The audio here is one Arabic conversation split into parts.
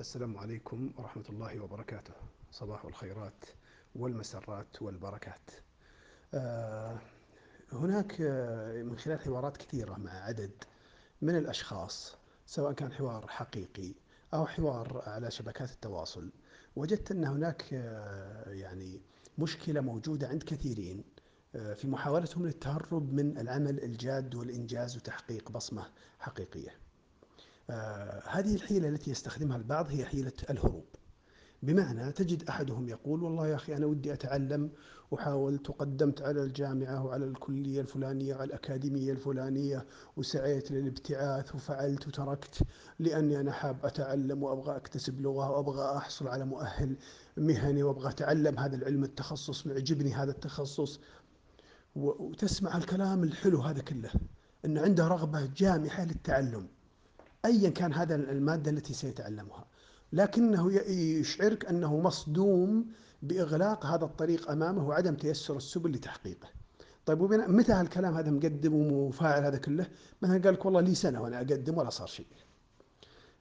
السلام عليكم ورحمة الله وبركاته. صباح الخيرات والمسرات والبركات. آه، هناك آه، من خلال حوارات كثيرة مع عدد من الأشخاص سواء كان حوار حقيقي أو حوار على شبكات التواصل وجدت أن هناك آه، يعني مشكلة موجودة عند كثيرين في محاولتهم للتهرب من العمل الجاد والإنجاز وتحقيق بصمة حقيقية. هذه الحيلة التي يستخدمها البعض هي حيلة الهروب. بمعنى تجد أحدهم يقول والله يا أخي أنا ودي أتعلم وحاولت وقدمت على الجامعة وعلى الكلية الفلانية وعلى الأكاديمية الفلانية وسعيت للابتعاث وفعلت وتركت لأني أنا حاب أتعلم وأبغى أكتسب لغة وأبغى أحصل على مؤهل مهني وأبغى أتعلم هذا العلم التخصص معجبني هذا التخصص. وتسمع الكلام الحلو هذا كله أن عنده رغبة جامحة للتعلم. أيا كان هذا المادة التي سيتعلمها. لكنه يشعرك أنه مصدوم بإغلاق هذا الطريق أمامه وعدم تيسر السبل لتحقيقه. طيب متى هالكلام هذا مقدم ومفاعل هذا كله؟ مثلا قال لك والله لي سنة وأنا أقدم ولا صار شيء.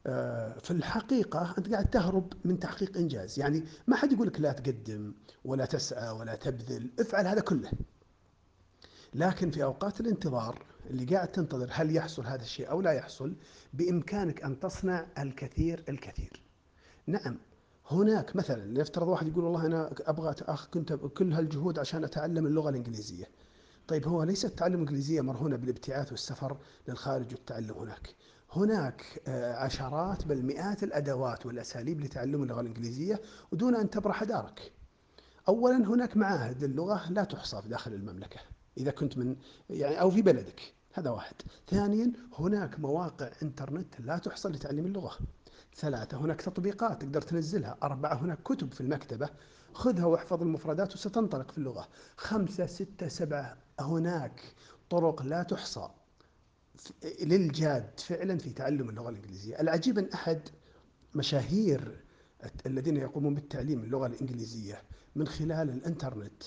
آه، في الحقيقة أنت قاعد تهرب من تحقيق إنجاز. يعني ما حد يقول لك لا تقدم ولا تسعى ولا تبذل. افعل هذا كله. لكن في أوقات الانتظار اللي قاعد تنتظر هل يحصل هذا الشيء أو لا يحصل بإمكانك أن تصنع الكثير الكثير. نعم هناك مثلا نفترض واحد يقول والله أنا أبغى أخ كنت كل هالجهود عشان أتعلم اللغة الإنجليزية. طيب هو ليس التعلم الإنجليزية مرهونة بالابتعاث والسفر للخارج والتعلم هناك. هناك آه، عشرات بل مئات الأدوات والأساليب لتعلم اللغة الإنجليزية ودون أن تبرح دارك. أولا هناك معاهد للغة لا تحصى في داخل المملكة إذا كنت من يعني أو في بلدك. هذا واحد. ثانيا هناك مواقع إنترنت لا تحصى لتعليم اللغة. ثلاثة هناك تطبيقات تقدر تنزلها. أربعة هناك كتب في المكتبة. خذها واحفظ المفردات وستنطلق في اللغة. خمسة ستة سبعة هناك طرق لا تحصى للجاد فعلا في تعلم اللغة الإنجليزية. العجيب أن أحد مشاهير الذين يقومون بالتعليم اللغة الإنجليزية من خلال الإنترنت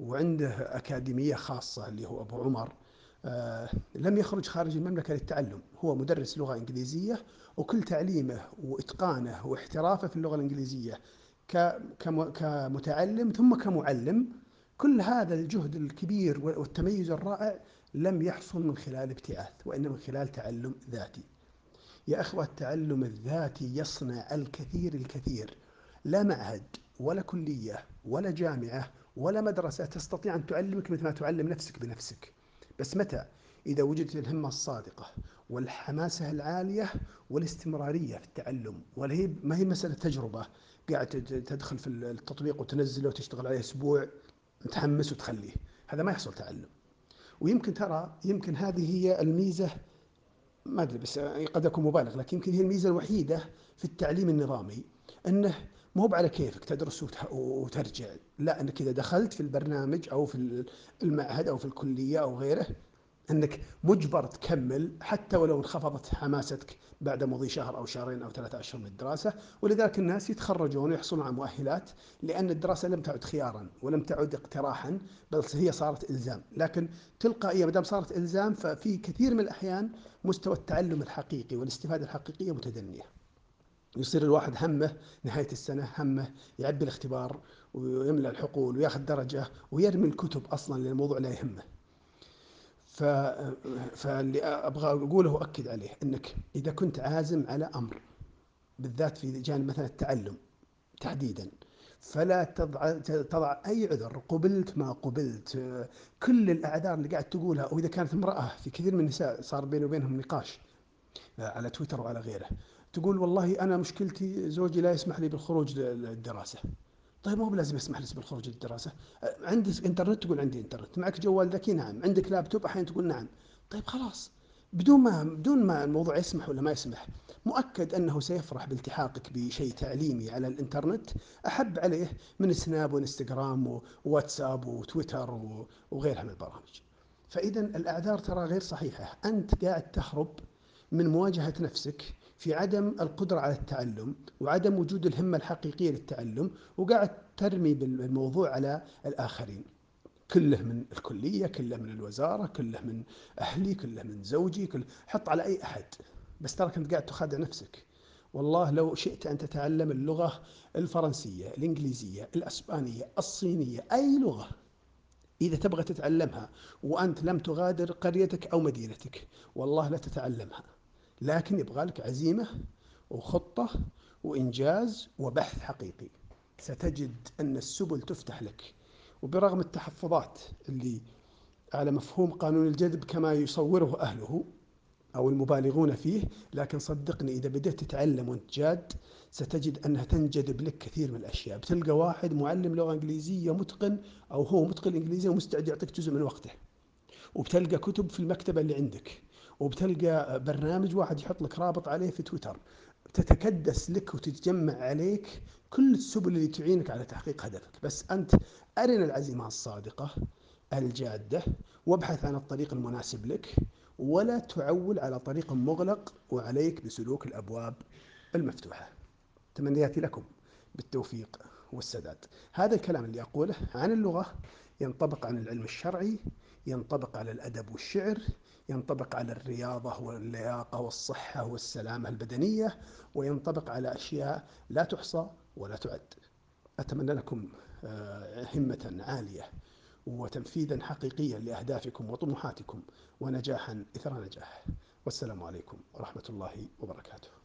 وعنده أكاديمية خاصة اللي هو أبو عمر لم يخرج خارج المملكة للتعلم. هو مدرس لغة إنجليزية وكل تعليمه وإتقانه واحترافه في اللغة الإنجليزية كمتعلم ثم كمعلم كل هذا الجهد الكبير والتميز الرائع لم يحصل من خلال ابتعاث وإنما من خلال تعلم ذاتي. يا أخوة التعلم الذاتي يصنع الكثير الكثير. لا معهد ولا كلية ولا جامعة ولا مدرسة تستطيع أن تعلمك مثل ما تعلم نفسك بنفسك. بس متى؟ إذا وجدت الهمة الصادقة والحماسة العالية والاستمرارية في التعلم ولا هي ما هي مسألة تجربة. قاعد تدخل في التطبيق وتنزله وتشتغل عليه أسبوع متحمس وتخليه. هذا ما يحصل تعلم. ويمكن ترى يمكن هذه هي الميزة ما أدري بس قد أكون مبالغ لكن يمكن هي الميزة الوحيدة في التعليم النظامي أنه مو على كيفك تدرس وترجع لا انك إذا دخلت في البرنامج أو في المعهد أو في الكلية أو غيره إنك مجبر تكمل حتى ولو انخفضت حماستك بعد مضي شهر أو شهرين أو ثلاثة أشهر من الدراسة. ولذلك الناس يتخرجون ويحصلون على مؤهلات لأن الدراسة لم تعد خيارا ولم تعد اقتراحا بل هي صارت إلزام. لكن تلقائيا ما دام صارت إلزام ففي كثير من الأحيان مستوى التعلم الحقيقي والاستفادة الحقيقية متدنية. يصير الواحد همه نهاية السنة همه يعبي الاختبار ويملأ الحقول وياخذ درجة ويرمي الكتب أصلا لأن الموضوع لا يهمه. ف... فاللي أبغى أقوله وأكد عليه أنك إذا كنت عازم على أمر بالذات في جانب مثلا التعلم تحديدا فلا تضع, تضع أي عذر قبلت ما قبلت كل الأعذار اللي قاعد تقولها وإذا كانت امرأة في كثير من النساء صار بيني وبينهم نقاش على تويتر وعلى غيره. تقول والله أنا مشكلتي زوجي لا يسمح لي بالخروج للدراسة. طيب مو بلازم يسمح لك بالخروج للدراسة. عندك إنترنت تقول عندي إنترنت. معك جوال ذكي؟ نعم. عندك لابتوب؟ أحيانا تقول نعم. طيب خلاص. بدون ما بدون ما الموضوع يسمح ولا ما يسمح مؤكد أنه سيفرح بالتحاقك بشيء تعليمي على الإنترنت. أحب عليه من سناب وإنستغرام وواتساب وتويتر وغيرها من البرامج. فاذا الأعذار ترى غير صحيحة، أنت قاعد تهرب من مواجهة نفسك في عدم القدرة على التعلم وعدم وجود الهمة الحقيقية للتعلم وقاعد ترمي بالموضوع على الآخرين. كله من الكلية كله من الوزارة كله من أهلي كله من زوجي كله حط على أي أحد. بس ترى كنت قاعد تخادع نفسك. والله لو شئت أن تتعلم اللغة الفرنسية الإنجليزية الأسبانية الصينية أي لغة إذا تبغى تتعلمها وأنت لم تغادر قريتك أو مدينتك والله لا تتعلمها. لكن يبغى لك عزيمة وخطة وإنجاز وبحث حقيقي. ستجد أن السبل تفتح لك. وبرغم التحفظات اللي على مفهوم قانون الجذب كما يصوره أهله أو المبالغون فيه لكن صدقني إذا بدأت تتعلم وأنت جاد ستجد أنها تنجذب لك كثير من الأشياء. بتلقى واحد معلم لغة إنجليزية متقن أو هو متقن إنجليزية ومستعد يعطيك جزء من وقته. وبتلقى كتب في المكتبة اللي عندك. وبتلقى برنامج واحد يحط لك رابط عليه في تويتر. تتكدس لك وتتجمع عليك كل السبل اللي تعينك على تحقيق هدفك. بس أنت أرنا العزيمة الصادقة الجادة وابحث عن الطريق المناسب لك ولا تعول على طريق مغلق وعليك بسلوك الأبواب المفتوحة. تمنياتي لكم. بالتوفيق. والسداد. هذا الكلام اللي أقوله عن اللغة ينطبق عن العلم الشرعي ينطبق على الأدب والشعر ينطبق على الرياضة واللياقة والصحة والسلامة البدنية وينطبق على أشياء لا تحصى ولا تعد. أتمنى لكم آه، همة عالية وتنفيذا حقيقيا لأهدافكم وطموحاتكم ونجاحا إثر نجاح. والسلام عليكم ورحمة الله وبركاته.